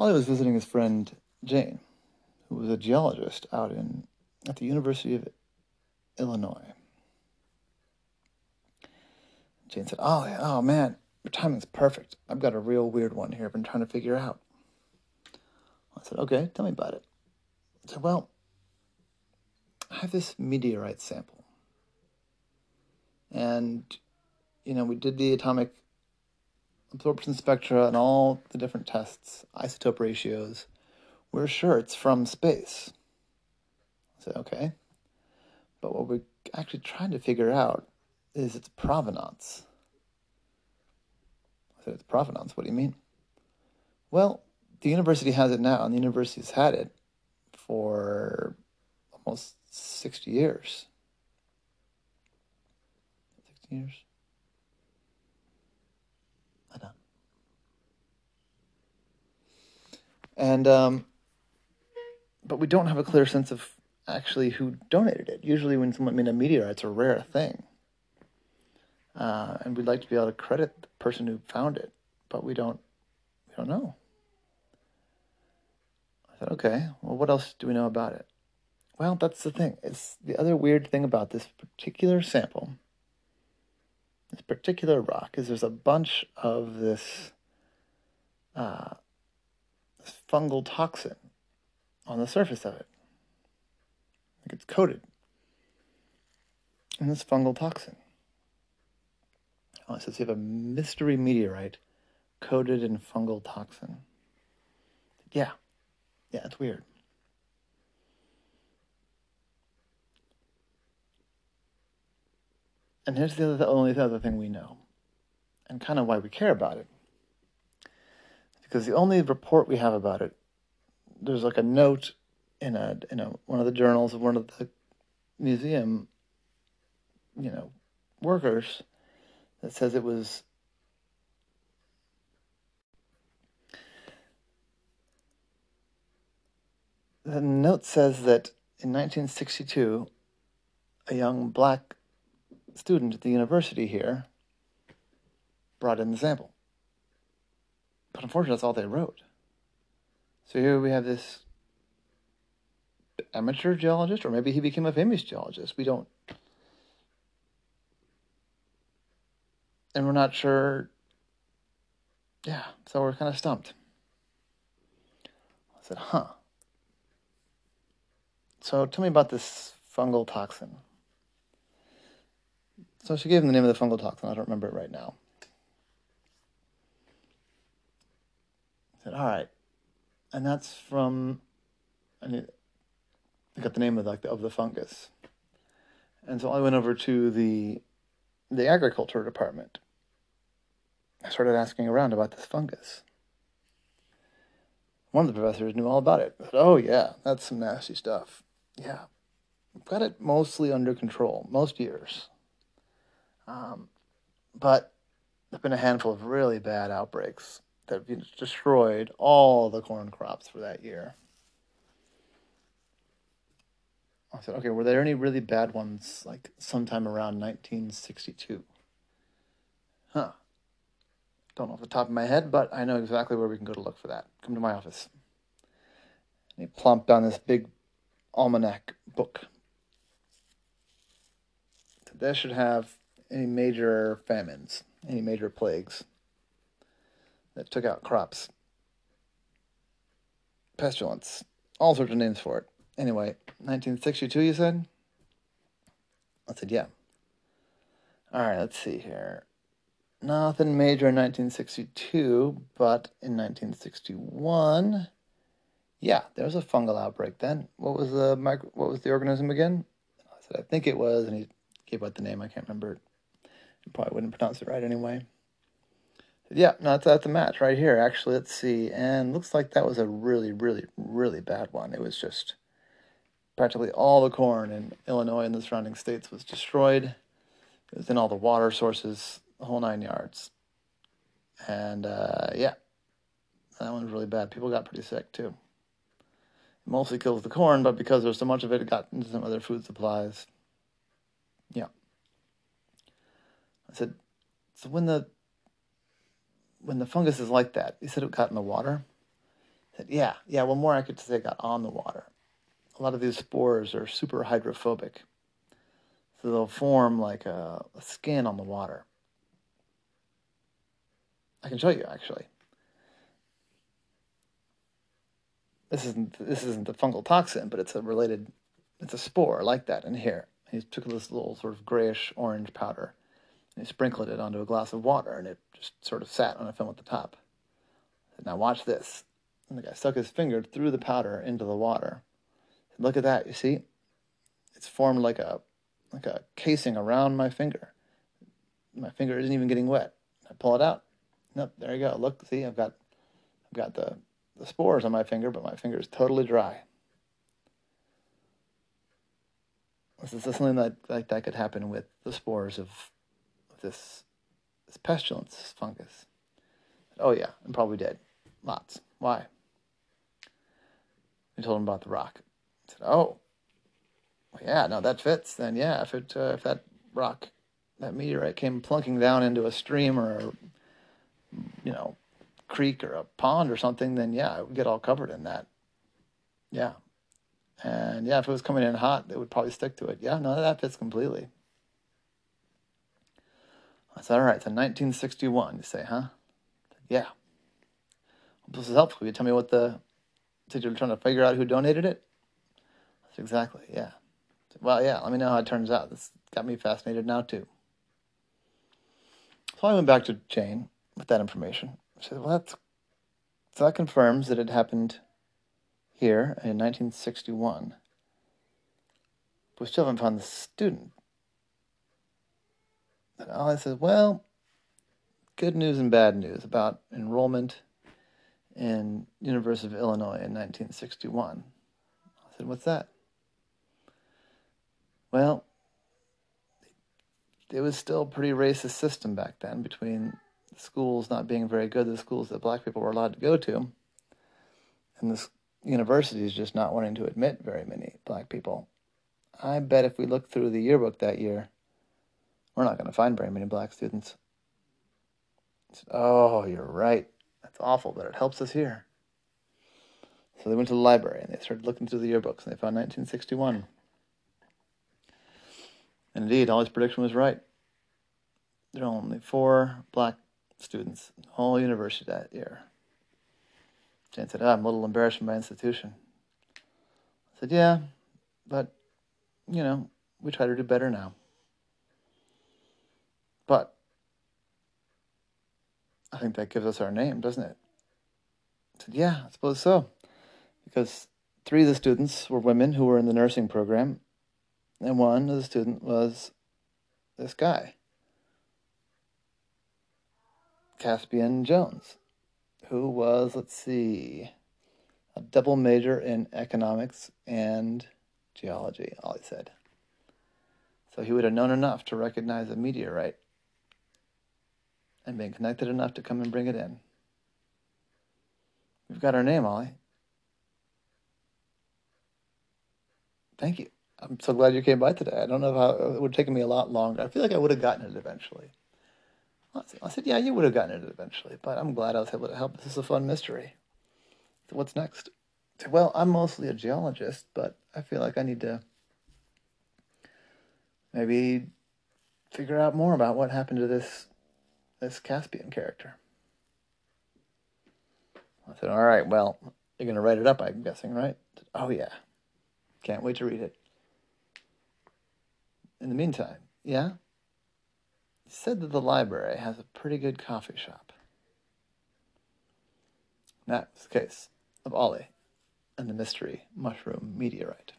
Ollie was visiting his friend Jane, who was a geologist out in at the University of Illinois. Jane said, oh, Ollie, oh man, your timing's perfect. I've got a real weird one here I've been trying to figure out. I said, okay, tell me about it. I said, well, I have this meteorite sample. And, you know, we did the atomic absorption spectra and all the different tests, isotope ratios. We're sure it's from space. Said, okay. But what we're actually trying to figure out is its provenance. I said, its provenance? What do you mean? Well, the university has it now, and the university has had it for almost 60 years. 60 years? I know. And, um, but we don't have a clear sense of actually who donated it. Usually, when someone, mean, a meteorite's a rare thing. Uh, and we'd like to be able to credit the person who found it, but we don't, we don't know. I said, okay, well, what else do we know about it? Well, that's the thing. It's the other weird thing about this particular sample, this particular rock, is there's a bunch of this, uh, fungal toxin on the surface of it. Like it's coated in this fungal toxin. Oh, it says you have a mystery meteorite coated in fungal toxin. Yeah. Yeah, it's weird. And here's the, other, the only other thing we know, and kind of why we care about it. Because the only report we have about it, there's like a note in a in a one of the journals of one of the museum, you know, workers that says it was the note says that in 1962 a young black student at the university here brought in the sample but unfortunately that's all they wrote so here we have this amateur geologist or maybe he became a famous geologist we don't and we're not sure. Yeah, so we're kind of stumped. I said, huh. So tell me about this fungal toxin. So she gave him the name of the fungal toxin. I don't remember it right now. I said, all right. And that's from, I got the name of like the, of the fungus. And so I went over to the the agriculture department. I started asking around about this fungus. One of the professors knew all about it. Said, oh, yeah, that's some nasty stuff. Yeah, we've got it mostly under control, most years. Um, but there have been a handful of really bad outbreaks that destroyed all the corn crops for that year. I said, okay, were there any really bad ones like sometime around 1962? Huh. Don't know off the top of my head, but I know exactly where we can go to look for that. Come to my office. And he plumped down this big almanac book. That should have any major famines, any major plagues that took out crops. Pestilence, all sorts of names for it. Anyway, 1962, you said? I said, yeah. All right, let's see here. Nothing major in 1962, but in 1961, yeah, there was a fungal outbreak then. What was the micro, what was the organism again? I said, I think it was, and he gave out the name. I can't remember probably wouldn't pronounce it right anyway. Yeah, no, that's, that's a match right here. Actually, let's see. And looks like that was a really, really, really bad one. It was just practically all the corn in Illinois and the surrounding states was destroyed. It was in all the water sources, the whole nine yards. And uh, yeah, that one's really bad. People got pretty sick too. It mostly kills the corn, but because there's so much of it, it got into some other food supplies. Yeah. I said, so when the when the fungus is like that, he said it got in the water. Said, yeah, yeah, well, more accurate to say it got on the water. A lot of these spores are super hydrophobic. So they'll form like a, a skin on the water. I can show you actually. This isn't this isn't the fungal toxin, but it's a related it's a spore like that in here. He took this little sort of grayish orange powder and he sprinkled it onto a glass of water and it just sort of sat on a film at the top. Said, now watch this. And the guy stuck his finger through the powder into the water. Said, Look at that, you see? It's formed like a like a casing around my finger. My finger isn't even getting wet. I pull it out. Nope, there you go. Look, see, I've got I've got the, the spores on my finger, but my finger is totally dry. This is something that like that could happen with the spores of, this this pestilence this fungus. Oh yeah, I'm probably dead. Lots. Why? We told him about the rock. I said, "Oh, well, yeah, no, that fits. Then yeah, if it uh, if that rock, that meteorite came plunking down into a stream or a, you know, creek or a pond or something, then yeah, it would get all covered in that. Yeah, and yeah, if it was coming in hot, it would probably stick to it. Yeah, no, that fits completely. I said, all right, so 1961, you say, huh? Said, yeah. This is helpful. You tell me what the, said you were trying to figure out who donated it? That's exactly, yeah. Said, well, yeah, let me know how it turns out. This got me fascinated now, too. So I went back to Jane with that information. She said, well, that's, so that confirms that it happened here in 1961. But we still haven't found the student. And I said, well, good news and bad news about enrollment in University of Illinois in 1961. I said, what's that? Well, it was still a pretty racist system back then between schools not being very good, the schools that black people were allowed to go to, and the universities just not wanting to admit very many black people. I bet if we look through the yearbook that year, we're not going to find very many black students. Said, oh, you're right. That's awful, but it helps us here. So they went to the library and they started looking through the yearbooks and they found 1961. And indeed, Ollie's prediction was right. There are only four black students in the whole university that year. Jane said, oh, I'm a little embarrassed for my institution. I said, Yeah, but, you know, we try to do better now. But I think that gives us our name, doesn't it? I said, Yeah, I suppose so. Because three of the students were women who were in the nursing program, and one of the students was this guy, Caspian Jones who was, let's see, a double major in economics and geology, Ollie said. So he would have known enough to recognize a meteorite and been connected enough to come and bring it in. We've got our name, Ollie. Thank you. I'm so glad you came by today. I don't know how it would have taken me a lot longer. I feel like I would have gotten it eventually. I said, yeah, you would have gotten it eventually, but I'm glad I was able to help. This is a fun mystery. So what's next? Well, I'm mostly a geologist, but I feel like I need to maybe figure out more about what happened to this this Caspian character. I said, all right, well, you're going to write it up, I'm guessing, right? Said, oh, yeah. Can't wait to read it. In the meantime, yeah? He said that the library has a pretty good coffee shop. That's the case of Ollie and the mystery mushroom meteorite.